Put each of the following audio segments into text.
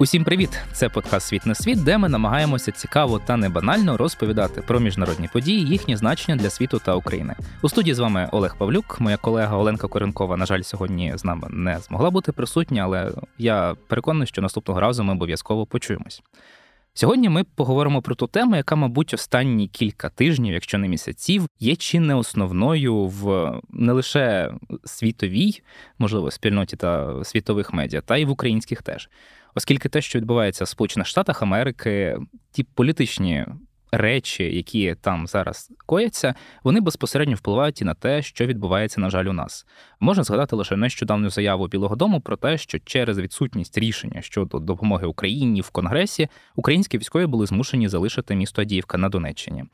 Усім привіт! Це подкаст Світ на світ, де ми намагаємося цікаво та не банально розповідати про міжнародні події, їхнє значення для світу та України. У студії з вами Олег Павлюк. Моя колега Оленка Коренкова, на жаль, сьогодні з нами не змогла бути присутня, але я переконаний, що наступного разу ми обов'язково почуємось. Сьогодні ми поговоримо про ту тему, яка, мабуть, останні кілька тижнів, якщо не місяців, є чи не основною в не лише світовій, можливо, спільноті та світових медіа, та й в українських теж оскільки те, що відбувається в Сполучених Штатах Америки, ті політичні речі, які там зараз кояться, вони безпосередньо впливають і на те, що відбувається, на жаль, у нас. Можна згадати лише нещодавню заяву Білого Дому про те, що через відсутність рішення щодо допомоги Україні в Конгресі українські військові були змушені залишити місто Адіївка на Донеччині.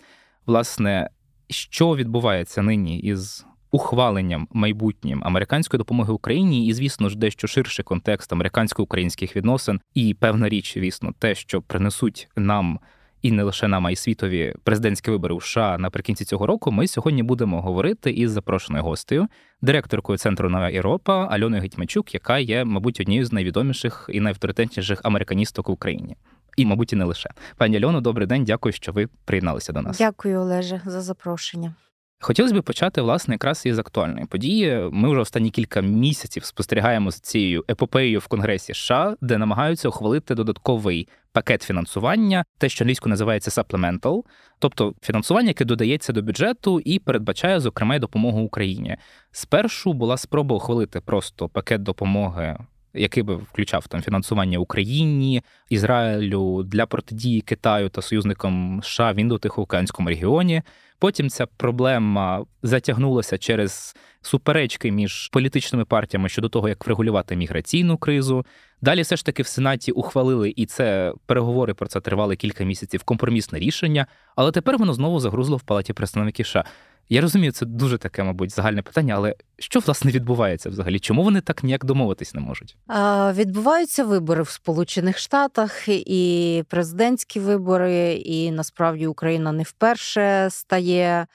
Власне, що відбувається нині із ухваленням майбутнім американської допомоги Україні, і, звісно ж, дещо ширший контекст американсько-українських відносин, і певна річ, звісно, те, що принесуть нам. І не лише нам, а й світові президентські вибори у США наприкінці цього року. Ми сьогодні будемо говорити із запрошеною гостею, директоркою центру Нова Європа Альоною Гетьмачук, яка є, мабуть, однією з найвідоміших і найавторитетніших американісток в Україні. І, мабуть, і не лише пані Альоно, добрий день. Дякую, що ви приєдналися до нас. Дякую, Олеже, за запрошення. Хотілося б почати власне якраз із актуальної події. Ми вже останні кілька місяців спостерігаємо з цією епопеєю в Конгресі США, де намагаються ухвалити додатковий пакет фінансування, те, що англійською називається supplemental, тобто фінансування, яке додається до бюджету і передбачає зокрема допомогу Україні. Спершу була спроба ухвалити просто пакет допомоги. Який би включав там фінансування Україні, Ізраїлю для протидії Китаю та союзникам США в індо-тихоокеанському регіоні. Потім ця проблема затягнулася через суперечки між політичними партіями щодо того, як врегулювати міграційну кризу. Далі все ж таки в Сенаті ухвалили, і це переговори про це тривали кілька місяців. Компромісне рішення, але тепер воно знову загрузло в палаті представників США. Я розумію, це дуже таке, мабуть, загальне питання, але що власне відбувається взагалі? Чому вони так ніяк домовитись не можуть? А, Відбуваються вибори в Сполучених Штатах і президентські вибори, і насправді Україна не вперше стає.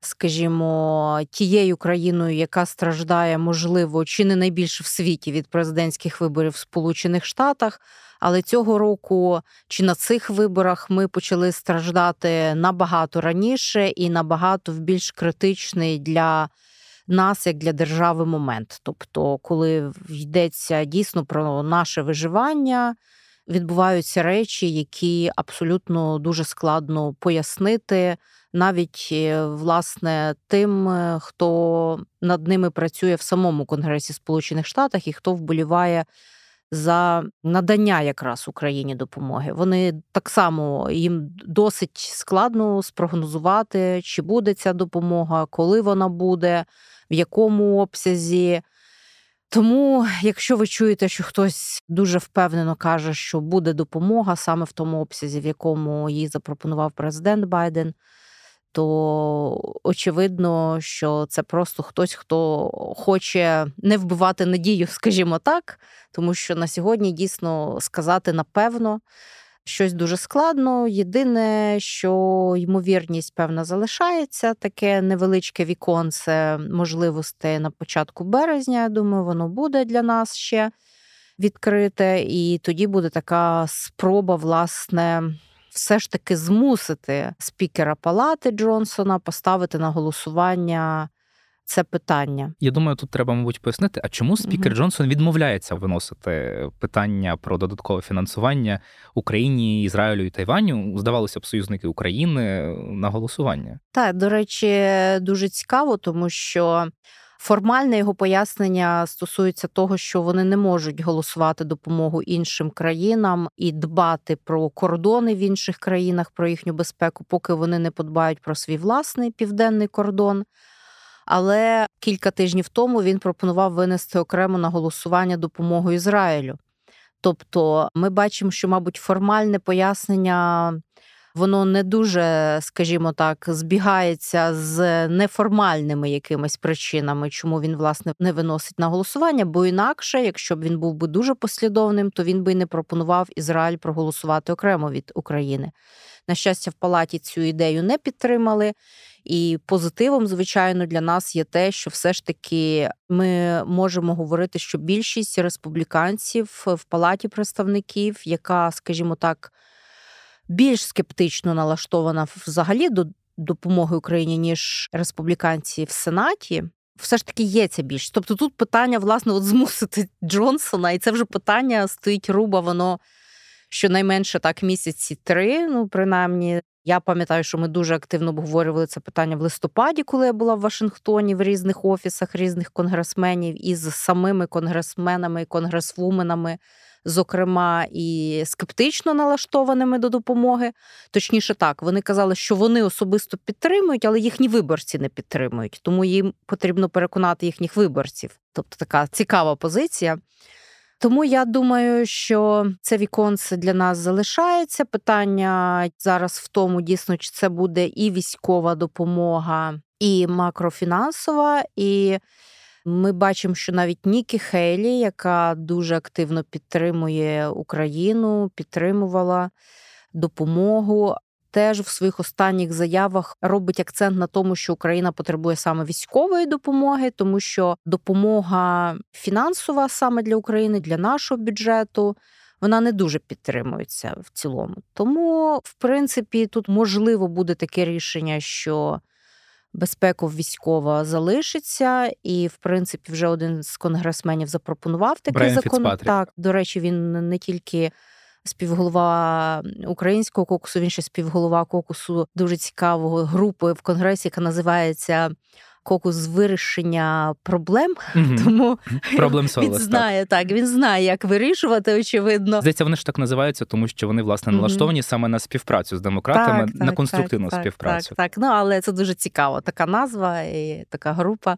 Скажімо, тією країною, яка страждає, можливо, чи не найбільше в світі від президентських виборів в Сполучених Штатах. Але цього року чи на цих виборах ми почали страждати набагато раніше і набагато в більш критичний для нас, як для держави, момент. Тобто, коли йдеться дійсно про наше виживання. Відбуваються речі, які абсолютно дуже складно пояснити, навіть е, власне тим, е, хто над ними працює в самому Конгресі Сполучених Штатів і хто вболіває за надання якраз Україні допомоги. Вони так само їм досить складно спрогнозувати, чи буде ця допомога, коли вона буде, в якому обсязі. Тому, якщо ви чуєте, що хтось дуже впевнено каже, що буде допомога саме в тому обсязі, в якому її запропонував президент Байден то очевидно, що це просто хтось, хто хоче не вбивати надію, скажімо так, тому що на сьогодні дійсно сказати напевно. Щось дуже складно. Єдине, що ймовірність, певна, залишається таке невеличке віконце можливостей на початку березня. Я думаю, воно буде для нас ще відкрите, і тоді буде така спроба, власне, все ж таки змусити спікера Палати Джонсона поставити на голосування. Це питання. Я думаю, тут треба, мабуть, пояснити, а чому спікер uh Джонсон відмовляється виносити питання про додаткове фінансування Україні, Ізраїлю і Тайваню? Здавалося б, союзники України на голосування. Так, до речі, дуже цікаво, тому що Формальне його пояснення стосується того, що вони не можуть голосувати допомогу іншим країнам і дбати про кордони в інших країнах, про їхню безпеку, поки вони не подбають про свій власний південний кордон. Але кілька тижнів тому він пропонував винести окремо на голосування допомогу Ізраїлю. Тобто, ми бачимо, що, мабуть, формальне пояснення воно не дуже, скажімо так, збігається з неформальними якимись причинами, чому він власне не виносить на голосування. Бо інакше, якщо б він був би дуже послідовним, то він би не пропонував Ізраїль проголосувати окремо від України. На щастя, в палаті цю ідею не підтримали. І позитивом, звичайно, для нас є те, що все ж таки ми можемо говорити, що більшість республіканців в палаті представників, яка, скажімо так, більш скептично налаштована взагалі до допомоги Україні, ніж республіканці в Сенаті. Все ж таки є ця більшість. Тобто тут питання, власне, от змусити Джонсона, і це вже питання стоїть руба, воно щонайменше так місяці три, ну принаймні. Я пам'ятаю, що ми дуже активно обговорювали це питання в листопаді, коли я була в Вашингтоні в різних офісах різних конгресменів із самими конгресменами і конгресвуменами зокрема і скептично налаштованими до допомоги. Точніше, так, вони казали, що вони особисто підтримують, але їхні виборці не підтримують, тому їм потрібно переконати їхніх виборців. Тобто така цікава позиція. Тому я думаю, що це віконце для нас залишається. Питання зараз в тому, дійсно, чи це буде і військова допомога, і макрофінансова. і ми бачимо, що навіть Нікі Хейлі, яка дуже активно підтримує Україну, підтримувала допомогу. Теж в своїх останніх заявах робить акцент на тому, що Україна потребує саме військової допомоги, тому що допомога фінансова саме для України, для нашого бюджету, вона не дуже підтримується в цілому. Тому, в принципі, тут можливо буде таке рішення, що безпеку військова залишиться, і в принципі вже один з конгресменів запропонував такий Брайан закон. Фіцпатрік. Так, до речі, він не тільки. Співголова українського кокусу, він ще співголова кокусу дуже цікавої групи в конгресі, яка називається кокус вирішення проблем. Угу. Тому Проблем він знає так. Він знає, як вирішувати. Очевидно, здається, вони ж так називаються, тому що вони власне налаштовані mm-hmm. саме на співпрацю з демократами, так, на так, конструктивну так, співпрацю. Так, так, ну але це дуже цікаво. Така назва і така група.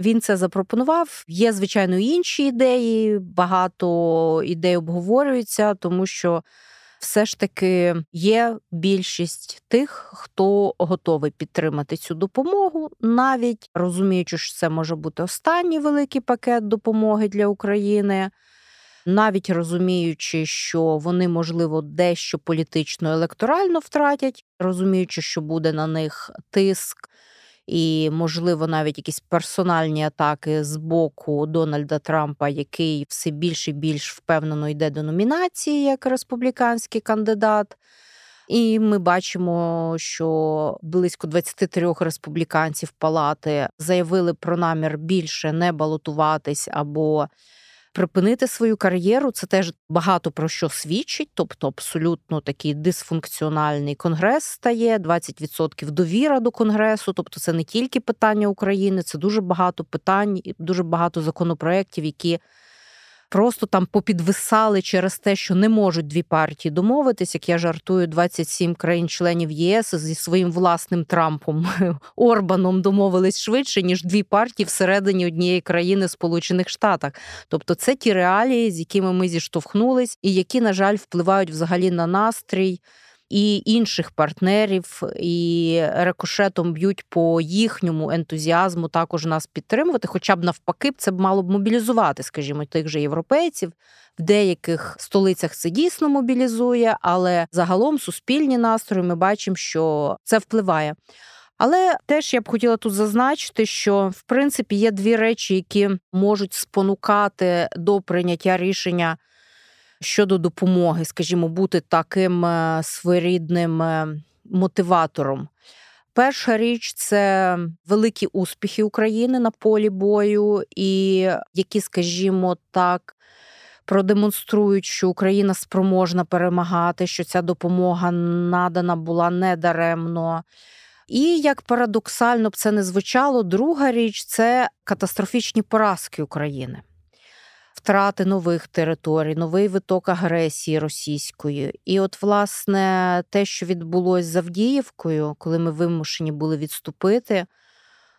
Він це запропонував. Є звичайно інші ідеї. Багато ідей обговорюється, тому що все ж таки є більшість тих, хто готовий підтримати цю допомогу, навіть розуміючи, що це може бути останній великий пакет допомоги для України. Навіть розуміючи, що вони, можливо, дещо політично електорально втратять, розуміючи, що буде на них тиск і, можливо, навіть якісь персональні атаки з боку Дональда Трампа, який все більш і більш впевнено йде до номінації як республіканський кандидат. І ми бачимо, що близько 23 республіканців палати заявили про намір більше не балотуватись або припинити свою кар'єру. Це теж багато про що свідчить, тобто абсолютно такий дисфункціональний конгрес стає, 20% довіра до конгресу. Тобто, це не тільки питання України, це дуже багато питань, дуже багато законопроєктів, які просто там попідвисали через те, що не можуть дві партії домовитись, як я жартую, 27 країн-членів ЄС зі своїм власним Трампом Орбаном домовились швидше, ніж дві партії всередині однієї країни Сполучених Штатах. Тобто, це ті реалії, з якими ми зіштовхнулись, і які, на жаль, впливають взагалі на настрій і інших партнерів, і рикошетом б'ють по їхньому ентузіазму також нас підтримувати. Хоча б навпаки, це б мало б мобілізувати, скажімо, тих же європейців. В деяких столицях це дійсно мобілізує, але загалом суспільні настрої ми бачимо, що це впливає. Але теж я б хотіла тут зазначити, що в принципі є дві речі, які можуть спонукати до прийняття рішення щодо допомоги, скажімо, бути таким е, своєрідним е, мотиватором. Перша річ це великі успіхи України на полі бою, і які, скажімо так, продемонструють, що Україна спроможна перемагати, що ця допомога надана була недаремно. І як парадоксально б це не звучало, друга річ це катастрофічні поразки України втрати нових територій, новий виток агресії російської. І, от, власне, те, що відбулося з Авдіївкою, коли ми вимушені були відступити,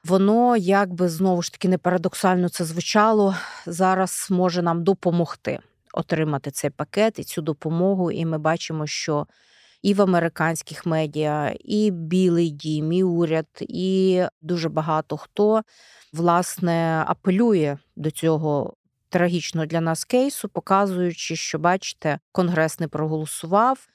воно якби знову ж таки не парадоксально це звучало, зараз може нам допомогти отримати цей пакет і цю допомогу. І ми бачимо, що і в американських медіа, і Білий Дім, і уряд, і дуже багато хто власне апелює до цього трагічного для нас кейсу, показуючи, що, бачите, конгрес не проголосував.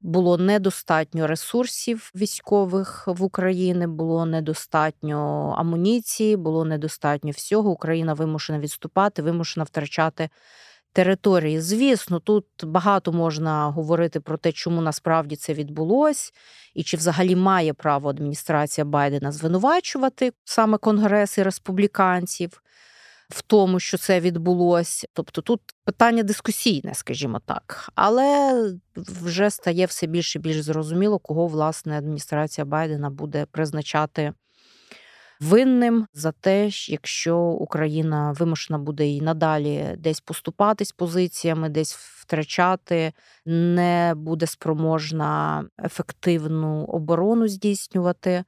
Було недостатньо ресурсів військових в Україні, було недостатньо амуніції, було недостатньо всього. Україна вимушена відступати, вимушена втрачати території. Звісно, тут багато можна говорити про те, чому насправді це відбулось, і чи взагалі має право адміністрація Байдена звинувачувати саме конгрес і республіканців в тому, що це відбулось. Тобто тут питання дискусійне, скажімо так, але вже стає все більше і більш зрозуміло, кого власне адміністрація Байдена буде призначати. Винним за те, якщо Україна вимушена буде і надалі десь поступатись позиціями, десь втрачати, не буде спроможна ефективну оборону здійснювати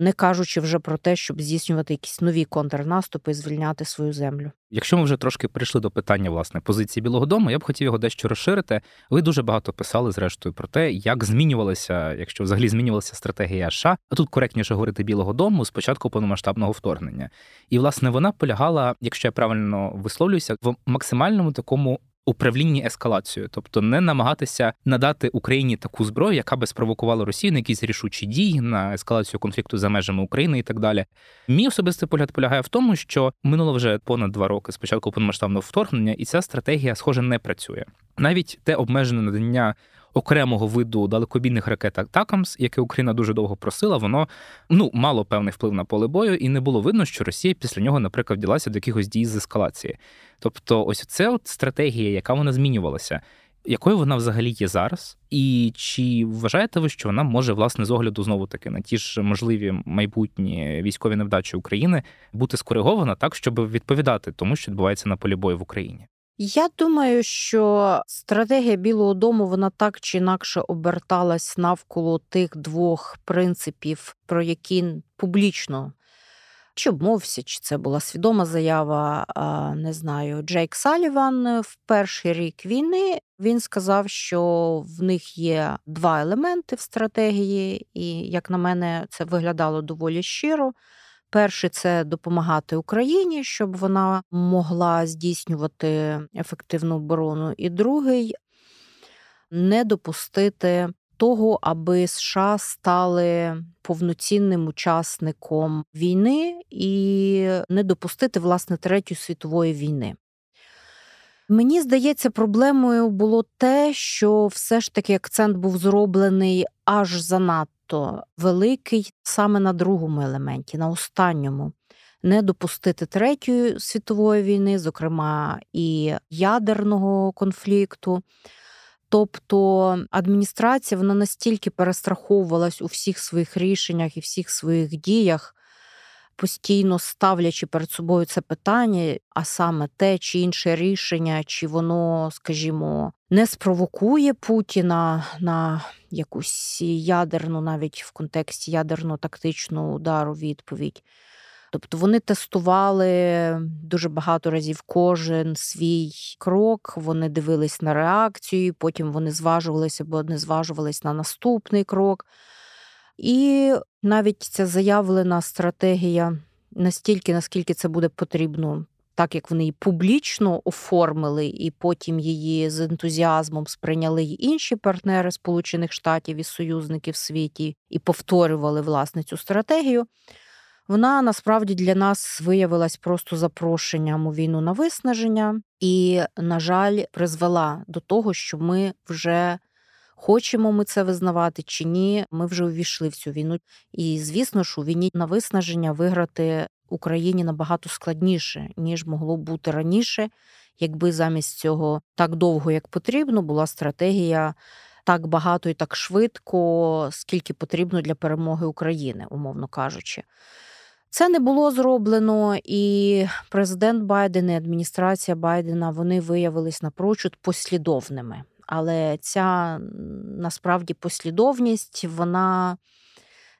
не кажучи вже про те, щоб здійснювати якісь нові контрнаступи і звільняти свою землю. Якщо ми вже трошки прийшли до питання власне позиції Білого Дому, я б хотів його дещо розширити. Ви дуже багато писали зрештою про те, як змінювалася, якщо взагалі змінювалася стратегія США, а тут коректніше говорити Білого Дому з початку повномасштабного вторгнення. І власне вона полягала, якщо я правильно висловлююся, в максимальному такому управлінні ескалацією, тобто не намагатися надати Україні таку зброю, яка би спровокувала Росію на якісь рішучі дії на ескалацію конфлікту за межами України і так далі. Мій особистий погляд полягає в тому, що минуло вже понад два роки з початку повномасштабного вторгнення, і ця стратегія, схоже, не працює. Навіть те обмежене надання окремого виду далекобійних ракет Атакамс, яке Україна дуже довго просила, воно ну мало певний вплив на поле бою, і не було видно, що Росія після нього, наприклад, вділася до якихось дій з ескалації. Тобто, ось це от стратегія, яка вона змінювалася. Якою вона взагалі є зараз, і чи вважаєте ви, що вона може власне з огляду знову таки на ті ж можливі майбутні військові невдачі України бути скоригована так, щоб відповідати тому, що відбувається на полі бою в Україні? Я думаю, що стратегія Білого Дому вона так чи інакше оберталась навколо тих двох принципів, про які публічно чи обмовся, чи це була свідома заява, не знаю, Джейк Саліван в перший рік війни він сказав, що в них є два елементи в стратегії, і, як на мене, це виглядало доволі щиро. Перший це допомагати Україні, щоб вона могла здійснювати ефективну оборону. І другий не допустити того, аби США стали повноцінним учасником війни і не допустити власне третьої світової війни. Мені здається, проблемою було те, що все ж таки акцент був зроблений аж занадто надто великий саме на другому елементі, на останньому. Не допустити третьої світової війни, зокрема і ядерного конфлікту. Тобто адміністрація вона настільки перестраховувалась у всіх своїх рішеннях і всіх своїх діях, постійно ставлячи перед собою це питання, а саме те чи інше рішення, чи воно, скажімо, не спровокує Путіна на якусь ядерну, навіть в контексті ядерно-тактичного удару відповідь. Тобто вони тестували дуже багато разів кожен свій крок, вони дивились на реакцію, потім вони зважувалися або не зважувались на наступний крок. І навіть ця заявлена стратегія настільки, наскільки це буде потрібно, так як вони її публічно оформили, і потім її з ентузіазмом сприйняли й інші партнери Сполучених Штатів і союзників в світі і повторювали власне цю стратегію. Вона насправді для нас виявилась просто запрошенням у війну на виснаження, і, на жаль, призвела до того, що ми вже Хочемо ми це визнавати чи ні, ми вже увійшли в цю війну. І звісно ж, у війні на виснаження виграти Україні набагато складніше, ніж могло бути раніше, якби замість цього так довго, як потрібно, була стратегія так багато і так швидко, скільки потрібно для перемоги України, умовно кажучи. Це не було зроблено, і президент Байден і адміністрація Байдена вони виявились напрочуд послідовними але ця насправді послідовність вона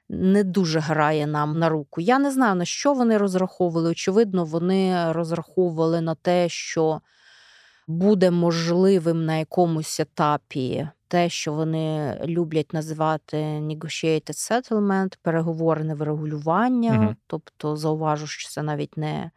не дуже грає нам на руку. Я не знаю, на що вони розраховували. Очевидно, вони розраховували на те, що буде можливим на якомусь етапі те, що вони люблять називати negotiated settlement, переговорне врегулювання. Угу. Тобто, зауважу, що це навіть не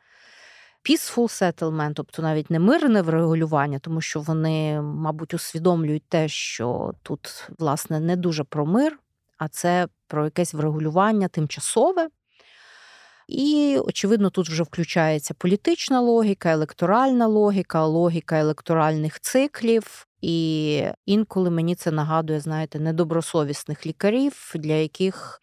peaceful settlement, тобто навіть не мирне врегулювання, тому що вони, мабуть, усвідомлюють те, що тут, власне, не дуже про мир, а це про якесь врегулювання тимчасове. І, очевидно, тут вже включається політична логіка, електоральна логіка, логіка електоральних циклів. І інколи мені це нагадує, знаєте, недобросовісних лікарів, для яких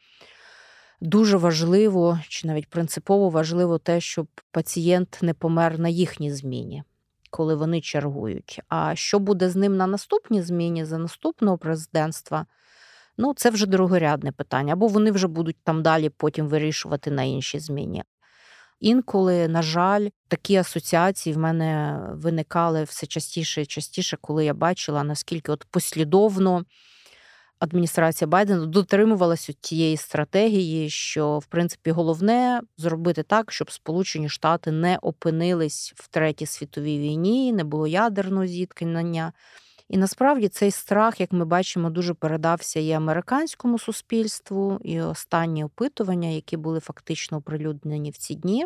дуже важливо чи навіть принципово важливо те, щоб пацієнт не помер на їхній зміні, коли вони чергують. А що буде з ним на наступній зміні за наступного президентства? Ну, це вже другорядне питання, або вони вже будуть там далі потім вирішувати на іншій зміні. Інколи, на жаль, такі асоціації в мене виникали все частіше і частіше, коли я бачила, наскільки от послідовно адміністрація Байдена дотримувалася тієї стратегії, що в принципі головне зробити так, щоб Сполучені Штати не опинились в третій світовій війні, не було ядерного зіткнення. І насправді цей страх, як ми бачимо, дуже передався і американському суспільству, і останні опитування, які були фактично оприлюднені в ці дні,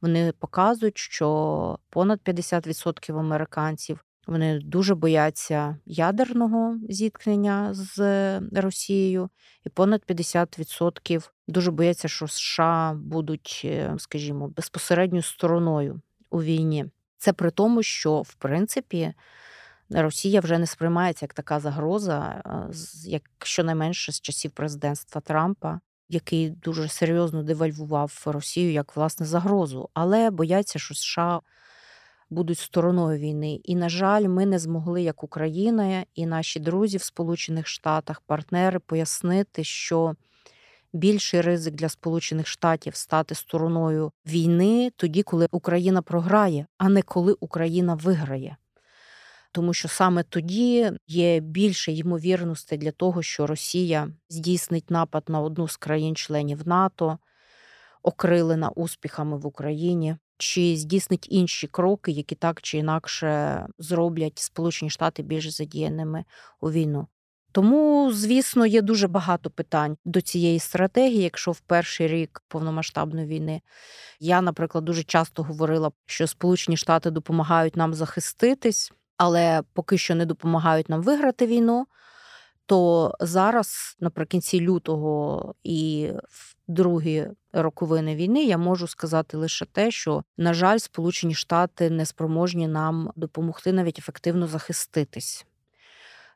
вони показують, що понад 50% американців вони дуже бояться ядерного зіткнення з Росією, і понад 50% дуже бояться, що США будуть, е, скажімо, безпосередньою стороною у війні. Це при тому, що в принципі. Росія вже не сприймається як така загроза, як щонайменше з часів президентства Трампа, який дуже серйозно девальвував Росію як власне загрозу, але бояться, що США будуть стороною війни. І, на жаль, ми не змогли, як Україна і наші друзі в Сполучених Штатах, партнери, пояснити, що більший ризик для Сполучених Штатів стати стороною війни тоді, коли Україна програє, а не коли Україна виграє тому що саме тоді є більше ймовірностей для того, що Росія здійснить напад на одну з країн-членів НАТО, окрилена успіхами в Україні, чи здійснить інші кроки, які так чи інакше зроблять Сполучені Штати більш задіяними у війну. Тому, звісно, є дуже багато питань до цієї стратегії, якщо в перший рік повномасштабної війни я, наприклад, дуже часто говорила, що Сполучені Штати допомагають нам захиститись, але поки що не допомагають нам виграти війну. То зараз, наприкінці лютого і в другі роковини війни, я можу сказати лише те, що, на жаль, Сполучені Штати не спроможні нам допомогти навіть ефективно захиститись.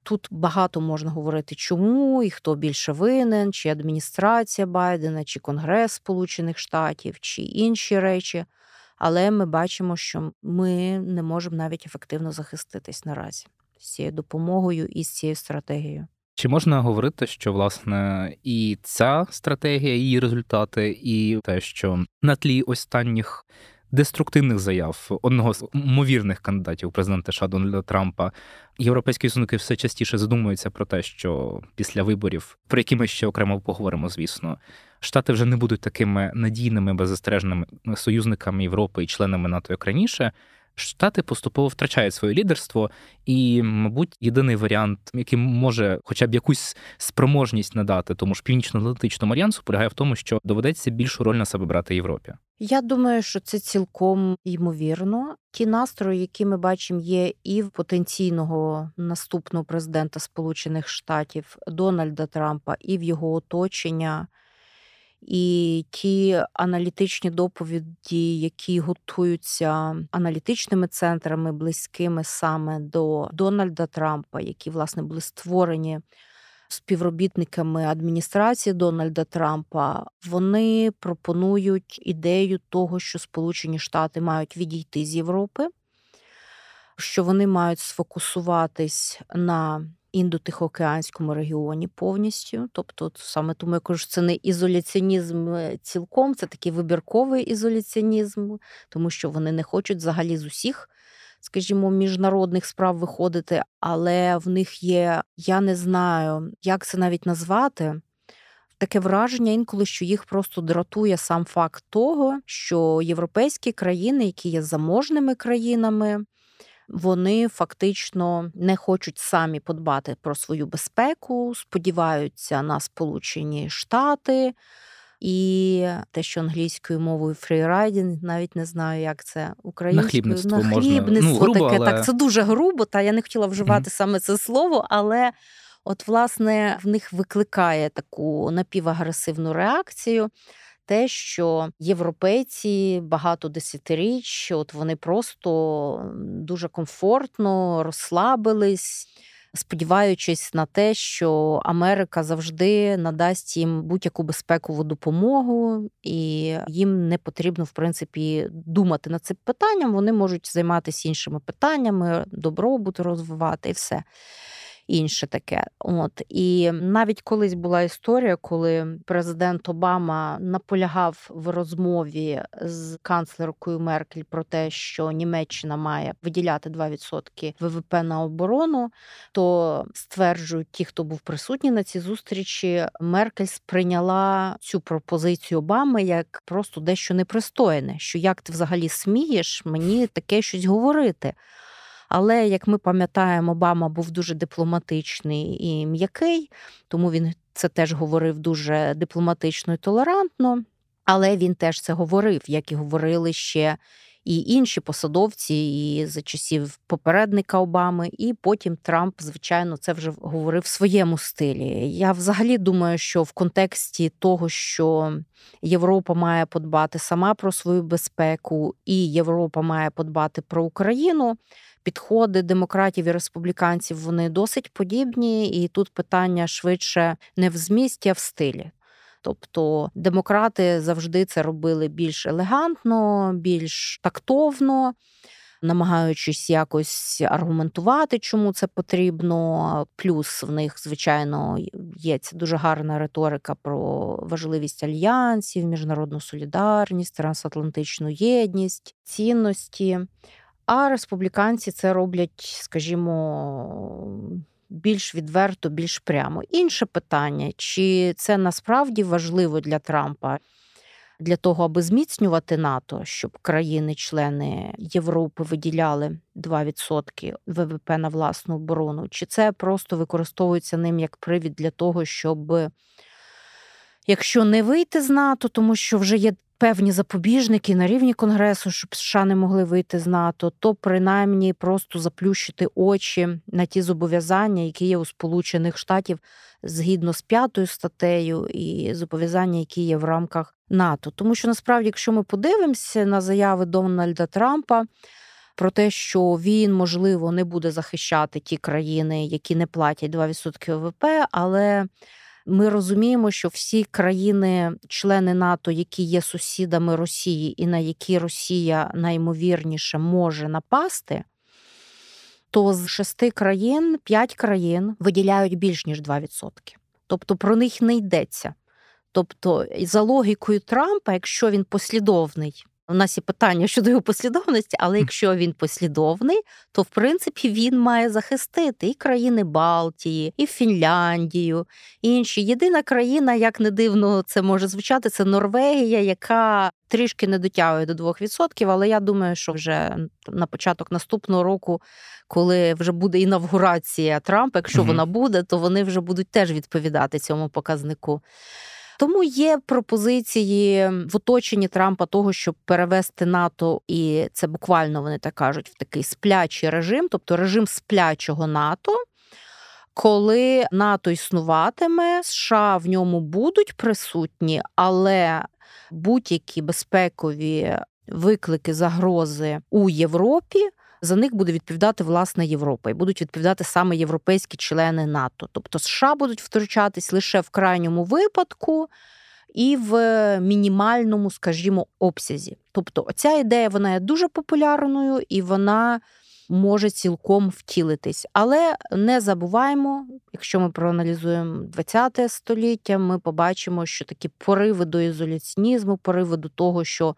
Тут багато можна говорити, чому і хто більше винен, чи адміністрація Байдена, чи Конгрес Сполучених Штатів, чи інші речі але ми бачимо, що ми не можемо навіть ефективно захиститись наразі з цією допомогою і з цією стратегією. Чи можна говорити, що власне і ця стратегія, її результати, і те, що на тлі останніх деструктивних заяв одного з ймовірних кандидатів президента США Дональда Трампа, європейські союзники все частіше задумуються про те, що після виборів, про які ми ще окремо поговоримо, звісно, Штати вже не будуть такими надійними беззастережними союзниками Європи і членами НАТО як раніше. Штати поступово втрачають своє лідерство, і, мабуть, єдиний варіант, який може, хоча б якусь спроможність надати, тому ж північно-атлантичному альянсу, полягає в тому, що доведеться більшу роль на себе брати Європі. Я думаю, що це цілком ймовірно. Ті настрої, які ми бачимо, є і в потенційного наступного президента Сполучених Штатів Дональда Трампа, і в його оточення. І ті аналітичні доповіді, які готуються аналітичними центрами, близькими саме до Дональда Трампа, які власне були створені співробітниками адміністрації Дональда Трампа, вони пропонують ідею того, що Сполучені Штати мають відійти з Європи, що вони мають сфокусуватись на індотихоокеанському регіоні повністю. Тобто, саме тому я кажу, це не ізоляціонізм е, цілком, це такий вибірковий ізоляціонізм, тому що вони не хочуть взагалі з усіх. Скажімо, міжнародних справ виходити, але в них є, я не знаю, як це навіть назвати. Таке враження інколи, що їх просто дратує сам факт того, що європейські країни, які є заможними країнами, вони фактично не хочуть самі подбати про свою безпеку, сподіваються на Сполучені Штати. І те, що англійською мовою freeriding, навіть не знаю, як це українською. Нахлібництво, Нахлібництво можна. Ну, грубо, таке. Але... Так, це дуже грубо, та я не хотіла вживати mm-hmm. саме це слово, але от, власне, в них викликає таку напівагресивну реакцію. Те, що європейці багато десятиріч, от вони просто дуже комфортно розслабились сподіваючись на те, що Америка завжди надасть їм будь-яку безпекову допомогу, і їм не потрібно, в принципі, думати над цим питанням. Вони можуть займатися іншими питаннями, добробут розвивати і все інше таке. От і навіть колись була історія, коли президент Обама наполягав в розмові з канцлеркою Меркель про те, що Німеччина має виділяти 2% ВВП на оборону, то стверджують ті, хто був присутній на цій зустрічі, Меркель сприйняла цю пропозицію Обами як просто дещо непристойне. Що як ти взагалі смієш мені таке щось говорити? Але як ми пам'ятаємо, Обама був дуже дипломатичний і м'який, тому він це теж говорив дуже дипломатично і толерантно. Але він теж це говорив, як і говорили ще і інші посадовці, і за часів попередника Обами, і потім Трамп, звичайно, це вже говорив в своєму стилі. Я взагалі думаю, що в контексті того, що Європа має подбати сама про свою безпеку, і Європа має подбати про Україну підходи демократів і республіканців вони досить подібні, і тут питання швидше не в змісті, а в стилі. Тобто демократи завжди це робили більш елегантно, більш тактовно, намагаючись якось аргументувати, чому це потрібно. Плюс в них, звичайно, є ця дуже гарна риторика про важливість альянсів, міжнародну солідарність, трансатлантичну єдність, цінності. А республіканці це роблять, скажімо, більш відверто, більш прямо. Інше питання: чи це насправді важливо для Трампа для того, аби зміцнювати НАТО, щоб країни-члени Європи виділяли 2% ВВП на власну оборону? Чи це просто використовується ним як привід для того, щоб, якщо не вийти з НАТО, тому що вже є певні запобіжники на рівні Конгресу, щоб США не могли вийти з НАТО, то принаймні просто заплющити очі на ті зобов'язання, які є у Сполучених Штатів згідно з п'ятою статтею, і зобов'язання, які є в рамках НАТО. Тому що насправді, якщо ми подивимося на заяви Дональда Трампа. Про те, що він, можливо, не буде захищати ті країни, які не платять 2% ВВП, але ми розуміємо, що всі країни-члени НАТО, які є сусідами Росії, і на які Росія наймовірніше може напасти, то з шести країн п'ять країн виділяють більш ніж 2%. Тобто про них не йдеться. Тобто, за логікою Трампа, якщо він послідовний у нас є питання щодо його послідовності, але якщо він послідовний, то в принципі він має захистити і країни Балтії, і Фінляндію, і інші. Єдина країна, як не дивно це може звучати, це Норвегія, яка трішки не дотягує до 2%, але я думаю, що вже на початок наступного року, коли вже буде інавгурація Трампа, якщо угу. вона буде, то вони вже будуть теж відповідати цьому показнику. Тому є пропозиції в оточенні Трампа того, щоб перевести НАТО, і це буквально вони так кажуть, в такий сплячий режим, тобто режим сплячого НАТО. Коли НАТО існуватиме, США в ньому будуть присутні, але будь-які безпекові виклики загрози у Європі за них буде відповідати власне Європа і будуть відповідати саме європейські члени НАТО. Тобто США будуть втручатись лише в крайньому випадку. І в мінімальному, скажімо, обсязі. Тобто, ця ідея вона є дуже популярною і вона може цілком втілитись. Але не забуваємо, якщо ми проаналізуємо ХХ століття, ми побачимо, що такі пориви до ізоляціонізму, пориви до того, що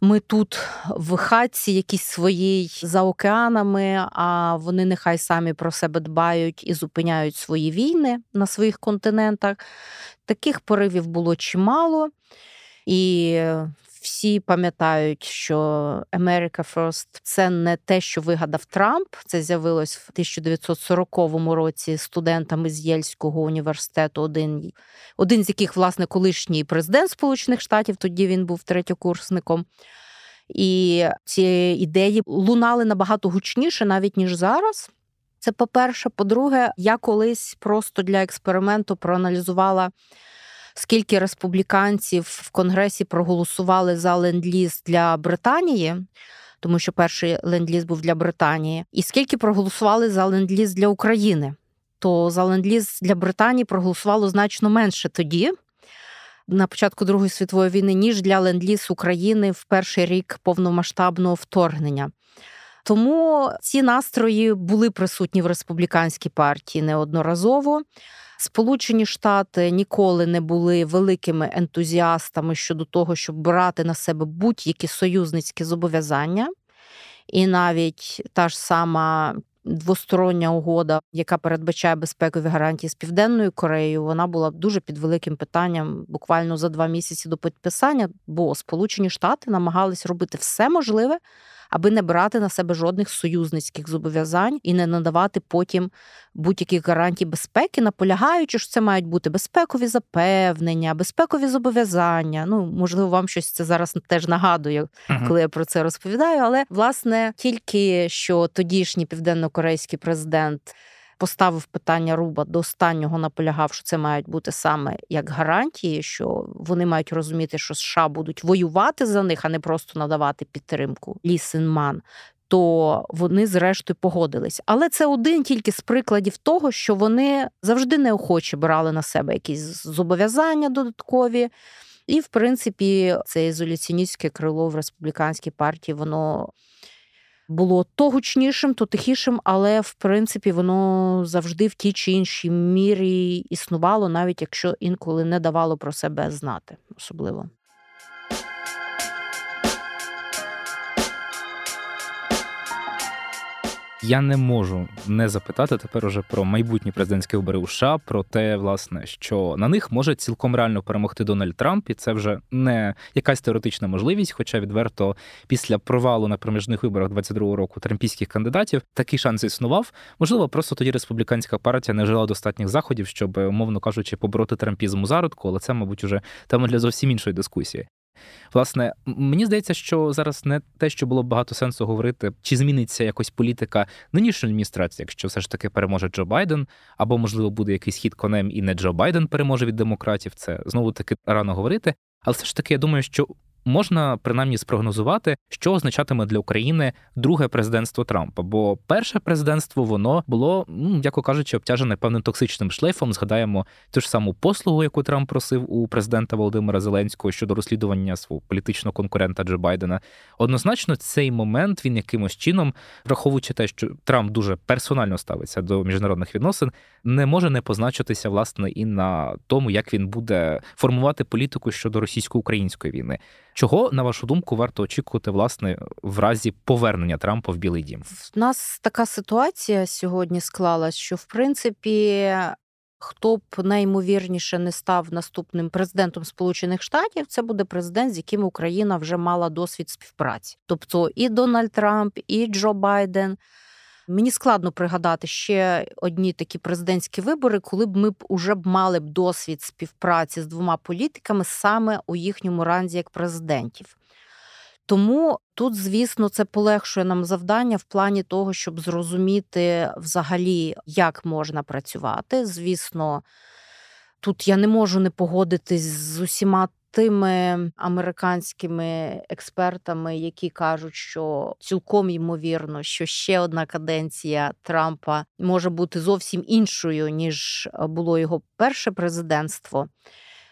ми тут в хатці якійсь своїй за океанами, а вони нехай самі про себе дбають і зупиняють свої війни на своїх континентах. Таких поривів було чимало. І всі пам'ятають, що America First – це не те, що вигадав Трамп. Це з'явилось в 1940 році студентами з Єльського університету. Один один з яких, власне, колишній президент Сполучених Штатів, тоді він був третьокурсником. І ці ідеї лунали набагато гучніше, навіть ніж зараз. Це по-перше. По-друге, я колись просто для експерименту проаналізувала скільки республіканців в Конгресі проголосували за ленд-ліз для Британії, тому що перший ленд-ліз був для Британії, і скільки проголосували за ленд-ліз для України, то за ленд-ліз для Британії проголосувало значно менше тоді. На початку Другої світової війни, ніж для ленд-ліз України в перший рік повномасштабного вторгнення. Тому ці настрої були присутні в республіканській партії неодноразово. Сполучені Штати ніколи не були великими ентузіастами щодо того, щоб брати на себе будь-які союзницькі зобов'язання, і навіть та ж сама. Двостороння угода, яка передбачає безпекові гарантії з південною Кореєю, вона була дуже під великим питанням буквально за два місяці до підписання, бо Сполучені Штати намагались робити все можливе, аби не брати на себе жодних союзницьких зобов'язань і не надавати потім будь-яких гарантій безпеки, наполягаючи, що це мають бути безпекові запевнення, безпекові зобов'язання. Ну, можливо, вам щось це зараз теж нагадує, коли я про це розповідаю. Але власне тільки що тодішній південно-корейський президент поставив питання Руба до останнього наполягав, що це мають бути саме як гарантії, що вони мають розуміти, що США будуть воювати за них, а не просто надавати підтримку. Лісенман. То вони зрештою погодились. Але це один тільки з прикладів того, що вони завжди неохоче брали на себе якісь зобов'язання додаткові. І, в принципі, це ізоляціоністське крило в республіканській партії, воно було то гучнішим, то тихішим, але в принципі воно завжди в тій чи іншій мірі існувало, навіть якщо інколи не давало про себе знати, особливо. Я не можу не запитати тепер уже про майбутні президентські вибори у США, про те, власне, що на них може цілком реально перемогти Дональд Трамп, і це вже не якась теоретична можливість. Хоча відверто після провалу на проміжних виборах 22-го року трампійських кандидатів такий шанс існував. Можливо, просто тоді республіканська партія не вжила достатніх заходів, щоб, умовно кажучи, побороти трампізм у зародку, але це, мабуть, уже тема для зовсім іншої дискусії. Власне, мені здається, що зараз не те, що було багато сенсу говорити, чи зміниться якось політика нинішньої адміністрації, якщо все ж таки переможе Джо Байден, або можливо буде якийсь хід конем, і не Джо Байден переможе від демократів. Це знову таки рано говорити. Але все ж таки, я думаю, що можна принаймні спрогнозувати, що означатиме для України друге президентство Трампа. Бо перше президентство воно було, ну яко кажучи, обтяжене певним токсичним шлейфом. Згадаємо ту ж саму послугу, яку Трамп просив у президента Володимира Зеленського щодо розслідування свого політичного конкурента Джо Байдена. Однозначно, цей момент він якимось чином, враховуючи те, що Трамп дуже персонально ставиться до міжнародних відносин, не може не позначитися власне і на тому, як він буде формувати політику щодо російсько-української війни. Чого, на вашу думку, варто очікувати власне в разі повернення Трампа в Білий Дім? У нас така ситуація сьогодні склалась, що в принципі. Хто б найімовірніше не став наступним президентом Сполучених Штатів, це буде президент, з яким Україна вже мала досвід співпраці. Тобто і Дональд Трамп, і Джо Байден. Мені складно пригадати ще одні такі президентські вибори, коли б ми б уже б мали б досвід співпраці з двома політиками саме у їхньому ранзі як президентів. Тому тут, звісно, це полегшує нам завдання в плані того, щоб зрозуміти взагалі, як можна працювати. Звісно, тут я не можу не погодитись з усіма тими американськими експертами, які кажуть, що цілком ймовірно, що ще одна каденція Трампа може бути зовсім іншою ніж було його перше президентство.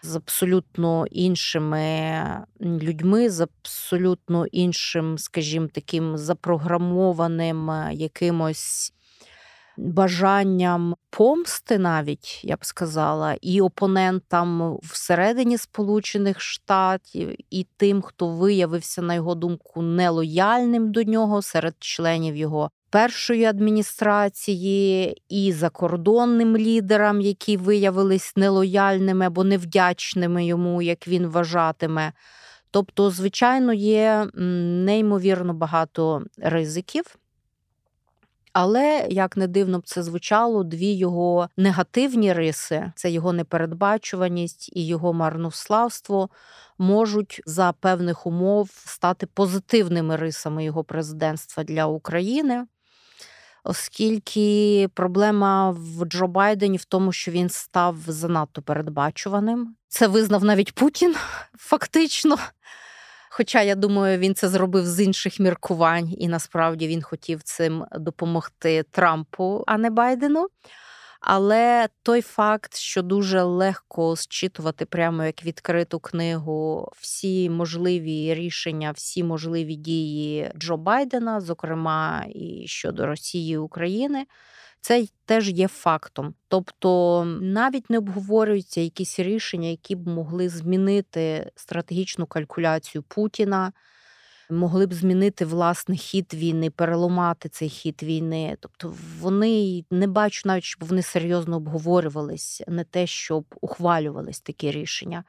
З абсолютно іншими людьми, з абсолютно іншим, скажімо, таким запрограмованим якимось бажанням помсти, навіть я б сказала, і опонентам всередині Сполучених Штатів, і тим, хто виявився, на його думку, нелояльним до нього серед членів його. Першої адміністрації і закордонним лідерам, які виявились нелояльними або невдячними йому, як він вважатиме. Тобто, звичайно, є неймовірно багато ризиків. Але як не дивно б це звучало, дві його негативні риси це його непередбачуваність і його марнославство, можуть за певних умов стати позитивними рисами його президентства для України. Оскільки проблема в Джо Байдені в тому, що він став занадто передбачуваним, це визнав навіть Путін фактично. Хоча я думаю, він це зробив з інших міркувань, і насправді він хотів цим допомогти Трампу, а не Байдену. Але той факт, що дуже легко зчитувати прямо як відкриту книгу всі можливі рішення, всі можливі дії Джо Байдена, зокрема і щодо Росії і України, це теж є фактом. Тобто навіть не обговорюються якісь рішення, які б могли змінити стратегічну калькуляцію Путіна. Могли б змінити власний хід війни, переламати цей хід війни. Тобто вони не бачу навіть, щоб вони серйозно обговорювались, не те, щоб ухвалювались такі рішення.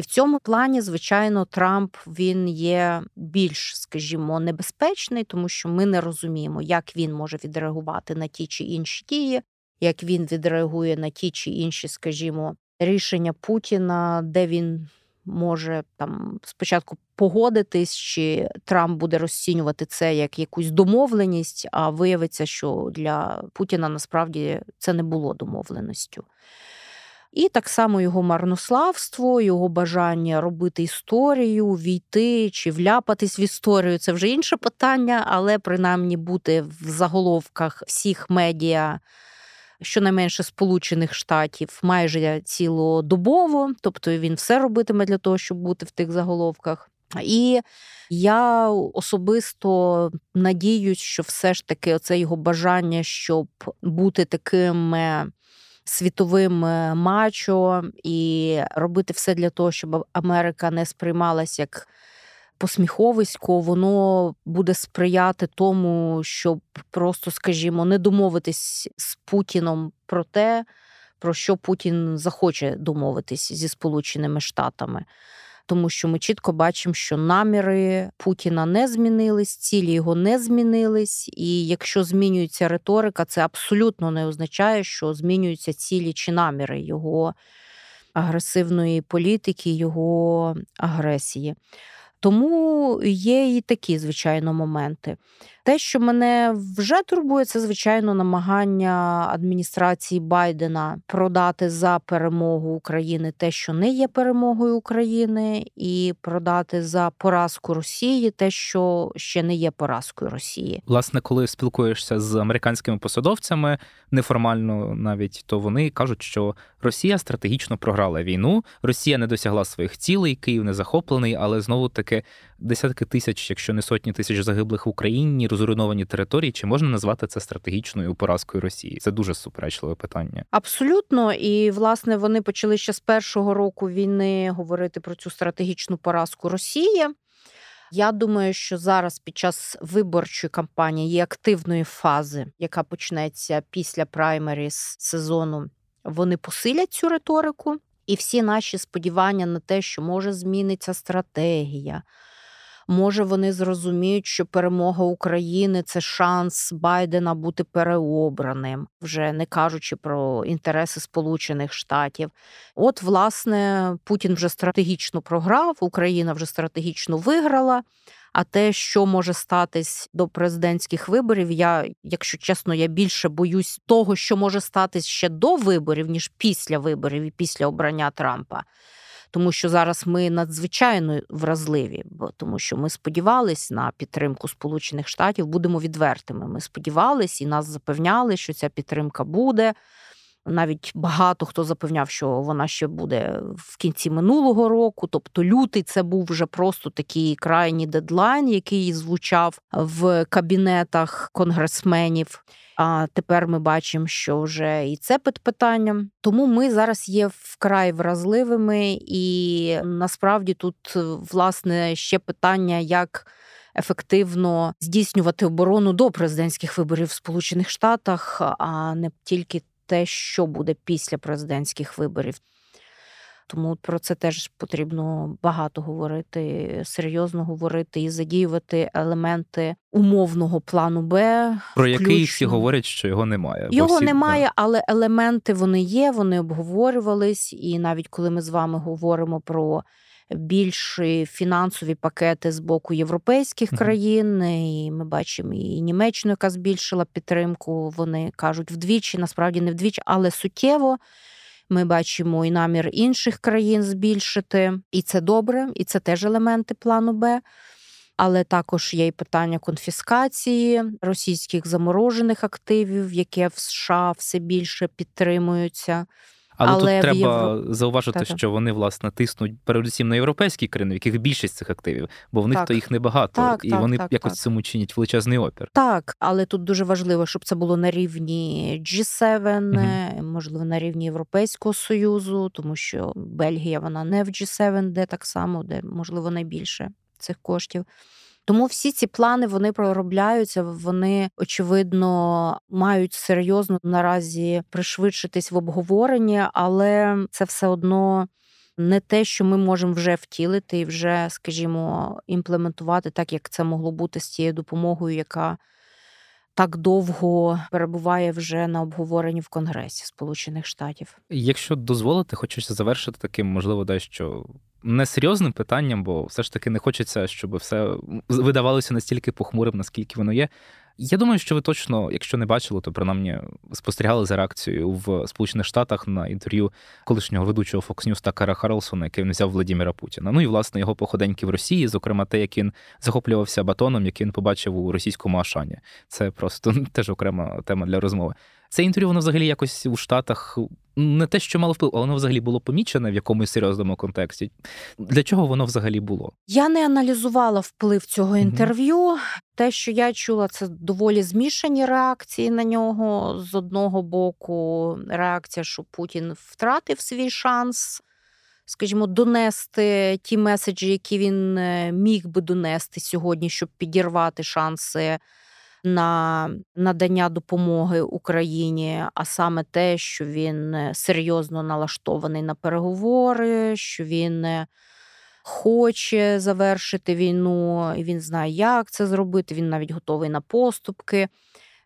І в цьому плані, звичайно, Трамп він є більш, скажімо, небезпечний, тому що ми не розуміємо, як він може відреагувати на ті чи інші дії, як він відреагує на ті чи інші, скажімо, рішення Путіна, де він може там спочатку погодитись, чи Трамп буде розцінювати це як якусь домовленість, а виявиться, що для Путіна насправді це не було домовленістю. І так само його марнославство, його бажання робити історію, війти чи вляпатись в історію це вже інше питання, але принаймні бути в заголовках всіх медіа. Щонайменше Сполучених Штатів майже цілодобово, тобто він все робитиме для того, щоб бути в тих заголовках. І я особисто надіюсь, що все ж таки оце його бажання, щоб бути таким світовим е, мачо і робити все для того, щоб Америка не сприймалась як посміховисько, воно буде сприяти тому, щоб просто, скажімо, не домовитись з Путіном про те, про що Путін захоче домовитись зі Сполученими Штатами тому що ми чітко бачимо, що наміри Путіна не змінились, цілі його не змінились. І якщо змінюється риторика, це абсолютно не означає, що змінюються цілі чи наміри його агресивної політики, його агресії. Тому є і такі, звичайно, моменти. Те, що мене вже турбує, це звичайно намагання адміністрації Байдена продати за перемогу України те, що не є перемогою України, і продати за поразку Росії, те, що ще не є поразкою Росії. Власне, коли спілкуєшся з американськими посадовцями неформально, навіть то вони кажуть, що Росія стратегічно програла війну, Росія не досягла своїх цілей, Київ не захоплений, але знову таки десятки тисяч, якщо не сотні тисяч загиблих в Україні, розруйновані території. Чи можна назвати це стратегічною поразкою Росії? Це дуже суперечливе питання. Абсолютно, і власне вони почали ще з першого року війни говорити про цю стратегічну поразку Росії. Я думаю, що зараз під час виборчої кампанії і активної фази, яка почнеться після праймеріс сезону, вони посилять цю риторику, і всі наші сподівання на те, що може зміниться стратегія. Може, вони зрозуміють, що перемога України це шанс Байдена бути переобраним, вже не кажучи про інтереси Сполучених Штатів. От, власне, Путін вже стратегічно програв, Україна вже стратегічно виграла. А те, що може статись до президентських виборів, я, якщо чесно, я більше боюсь того, що може статись ще до виборів, ніж після виборів і після обрання Трампа тому що зараз ми надзвичайно вразливі, бо тому що ми сподівались на підтримку Сполучених Штатів, будемо відвертими. Ми сподівались і нас запевняли, що ця підтримка буде. Навіть багато хто запевняв, що вона ще буде в кінці минулого року. Тобто, лютий це був вже просто такий крайній дедлайн, який звучав в кабінетах конгресменів. А тепер ми бачимо, що вже і це під питанням. Тому ми зараз є вкрай вразливими, і насправді тут власне ще питання, як ефективно здійснювати оборону до президентських виборів в Сполучених Штатах, а не тільки те, що буде після президентських виборів. Тому про це теж потрібно багато говорити, серйозно говорити і задіювати елементи умовного плану Б, про який всі говорять, що його немає. Його всі... немає, але елементи вони є, вони обговорювались, і навіть коли ми з вами говоримо про більші фінансові пакети з боку європейських країн, і ми бачимо і Німеччину, яка збільшила підтримку. Вони кажуть вдвічі, насправді не вдвічі, але суттєво. Ми бачимо і намір інших країн збільшити, і це добре, і це теж елементи плану Б. Але також є й питання конфіскації російських заморожених активів, яке в США все більше підтримуються. Але, Але тут треба Євро... зауважити, так. що вони власне тиснуть передусім на європейські країни, в яких більшість цих активів, бо в них так. то їх небагато, так, і вони якось цьому чинять величезний опір. Так, але тут дуже важливо, щоб це було на рівні G7, угу. можливо, на рівні Європейського союзу, тому що Бельгія вона не в G7, де так само, де можливо найбільше цих коштів. Тому всі ці плани вони проробляються. Вони очевидно мають серйозно наразі пришвидшитись в обговоренні, але це все одно. Не те, що ми можемо вже втілити і вже, скажімо, імплементувати так, як це могло бути з тією допомогою, яка так довго перебуває вже на обговоренні в Конгресі Сполучених Штатів. Якщо дозволити, хочеться завершити таким, можливо, дещо несерйозним питанням, бо все ж таки не хочеться, щоб все видавалося настільки похмурим, наскільки воно є. Я думаю, що ви точно, якщо не бачили, то принаймні спостерігали за реакцією в Сполучених Штатах на інтерв'ю колишнього ведучого Fox News Такара Харлсона, який він взяв Владіміра Путіна. Ну і власне його походеньки в Росії, зокрема те, як він захоплювався батоном, який він побачив у російському Ашані. Це просто теж окрема тема для розмови. Це інтерв'ю воно взагалі якось у Штатах не те, що мало вплив, а воно взагалі було помічене в якомусь серйозному контексті. Для чого воно взагалі було? Я не аналізувала вплив цього інтерв'ю. mm Те, що я чула, це доволі змішані реакції на нього. З одного боку, реакція, що Путін втратив свій шанс. Скажімо, донести ті меседжі, які він е, міг би донести сьогодні, щоб підірвати шанси на надання допомоги Україні, а саме те, що він е, серйозно налаштований на переговори, що він е, хоче завершити війну, і він знає, як це зробити. Він навіть готовий на поступки.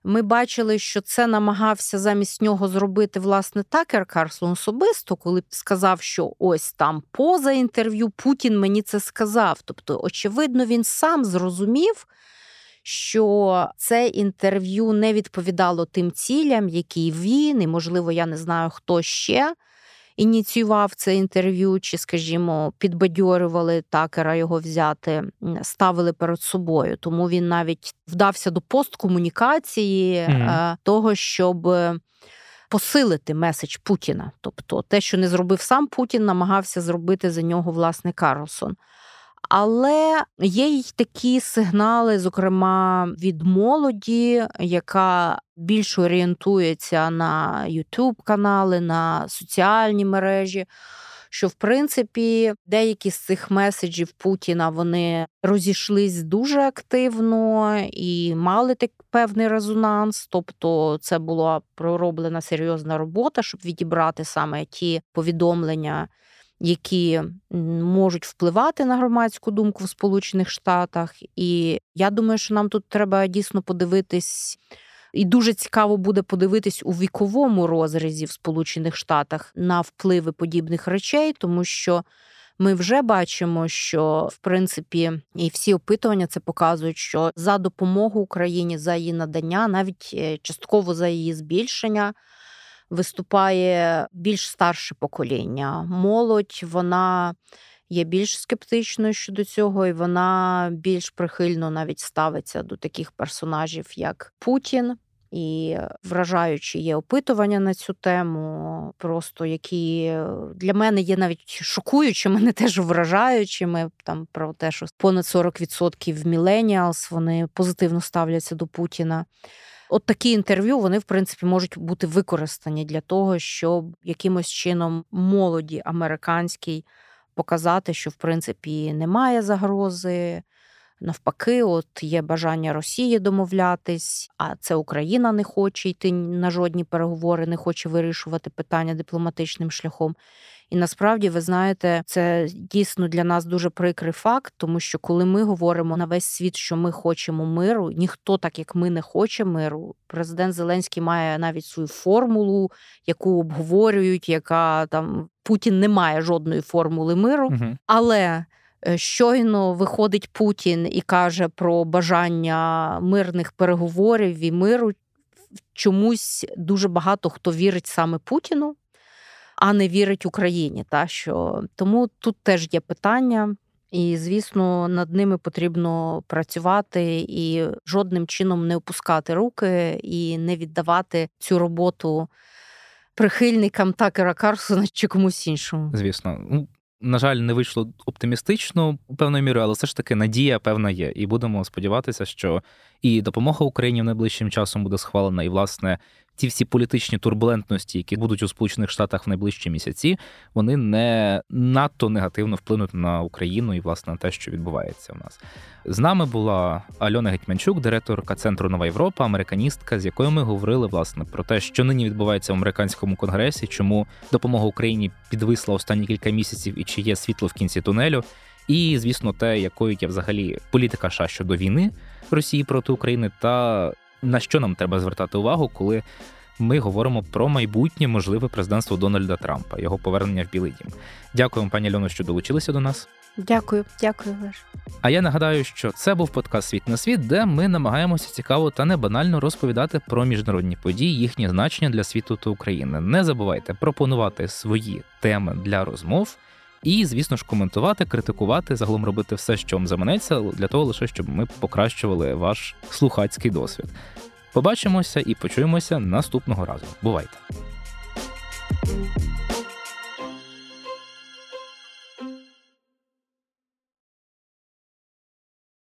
Ми бачили, що це намагався замість нього зробити власне Такер Карсон особисто, коли сказав, що ось там поза інтерв'ю Путін мені це сказав. Тобто, очевидно, він сам зрозумів, що це інтерв'ю не відповідало тим цілям, які він, і, можливо, я не знаю, хто ще ініціював це інтерв'ю, чи, скажімо, підбадьорювали такера його взяти, ставили перед собою. Тому він навіть вдався до посткомунікації mm-hmm. того, щоб. Посилити меседж Путіна, тобто те, що не зробив сам Путін, намагався зробити за нього власне Карлсон. Але є й такі сигнали, зокрема від молоді, яка більш орієнтується на youtube канали, на соціальні мережі. Що, в принципі, деякі з цих меседжів Путіна вони розійшлись дуже активно і мали так певний резонанс. Тобто, це була пророблена серйозна робота, щоб відібрати саме ті повідомлення, які можуть впливати на громадську думку в Сполучених Штатах. І я думаю, що нам тут треба дійсно подивитись. І дуже цікаво буде подивитись у віковому розрізі в Сполучених Штатах на впливи подібних речей, тому що ми вже бачимо, що в принципі і всі опитування це показують, що за допомогу Україні за її надання, навіть е, частково за її збільшення виступає більш старше покоління. Молодь вона є більш скептичною щодо цього, і вона більш прихильно навіть ставиться до таких персонажів, як Путін. І вражаючі є опитування на цю тему, просто які для мене є навіть шокуючими, не теж вражаючими. Там про те, що понад 40% міленіалс вони позитивно ставляться до Путіна. От такі інтерв'ю вони, в принципі, можуть бути використані для того, щоб якимось чином молоді американській показати, що в принципі немає загрози. Навпаки, от є бажання Росії домовлятись, а це Україна не хоче йти на жодні переговори, не хоче вирішувати питання дипломатичним шляхом. І насправді, ви знаєте, це дійсно для нас дуже прикрий факт, тому що коли ми говоримо на весь світ, що ми хочемо миру, ніхто так як ми не хоче миру. Президент Зеленський має навіть свою формулу, яку обговорюють, яка там Путін не має жодної формули миру, угу. але. Е, щойно виходить Путін і каже про бажання мирних переговорів і миру. Чомусь дуже багато хто вірить саме Путіну, а не вірить Україні. Та, що... Тому тут теж є питання, і, звісно, над ними потрібно працювати і жодним чином не опускати руки і не віддавати цю роботу прихильникам Такера Карсона чи комусь іншому. Звісно, ну, на жаль, не вийшло оптимістично певною мірою, але все ж таки надія певна є. І будемо сподіватися, що і допомога Україні в найближчим часом буде схвалена, і власне ті всі політичні турбулентності, які будуть у Сполучених Штатах в найближчі місяці, вони не надто негативно вплинуть на Україну і власне на те, що відбувається у нас. З нами була Альона Гетьманчук, директорка центру Нова Європа, американістка, з якою ми говорили власне про те, що нині відбувається в американському конгресі, чому допомога Україні підвисла останні кілька місяців і чи є світло в кінці тунелю. І, звісно, те, якою є взагалі політика США щодо війни Росії проти України, та на що нам треба звертати увагу, коли ми говоримо про майбутнє можливе президентство Дональда Трампа, його повернення в Білий Дім. Дякуємо, пані Альоно, що долучилися до нас. Дякую, дякую, Леш. А я нагадаю, що це був подкаст Світ на світ, де ми намагаємося цікаво та не банально розповідати про міжнародні події, їхнє значення для світу та України. Не забувайте пропонувати свої теми для розмов. І, звісно ж, коментувати, критикувати, загалом робити все, що вам заманеться, для того лише, щоб ми покращували ваш слухацький досвід. Побачимося і почуємося наступного разу. Бувайте!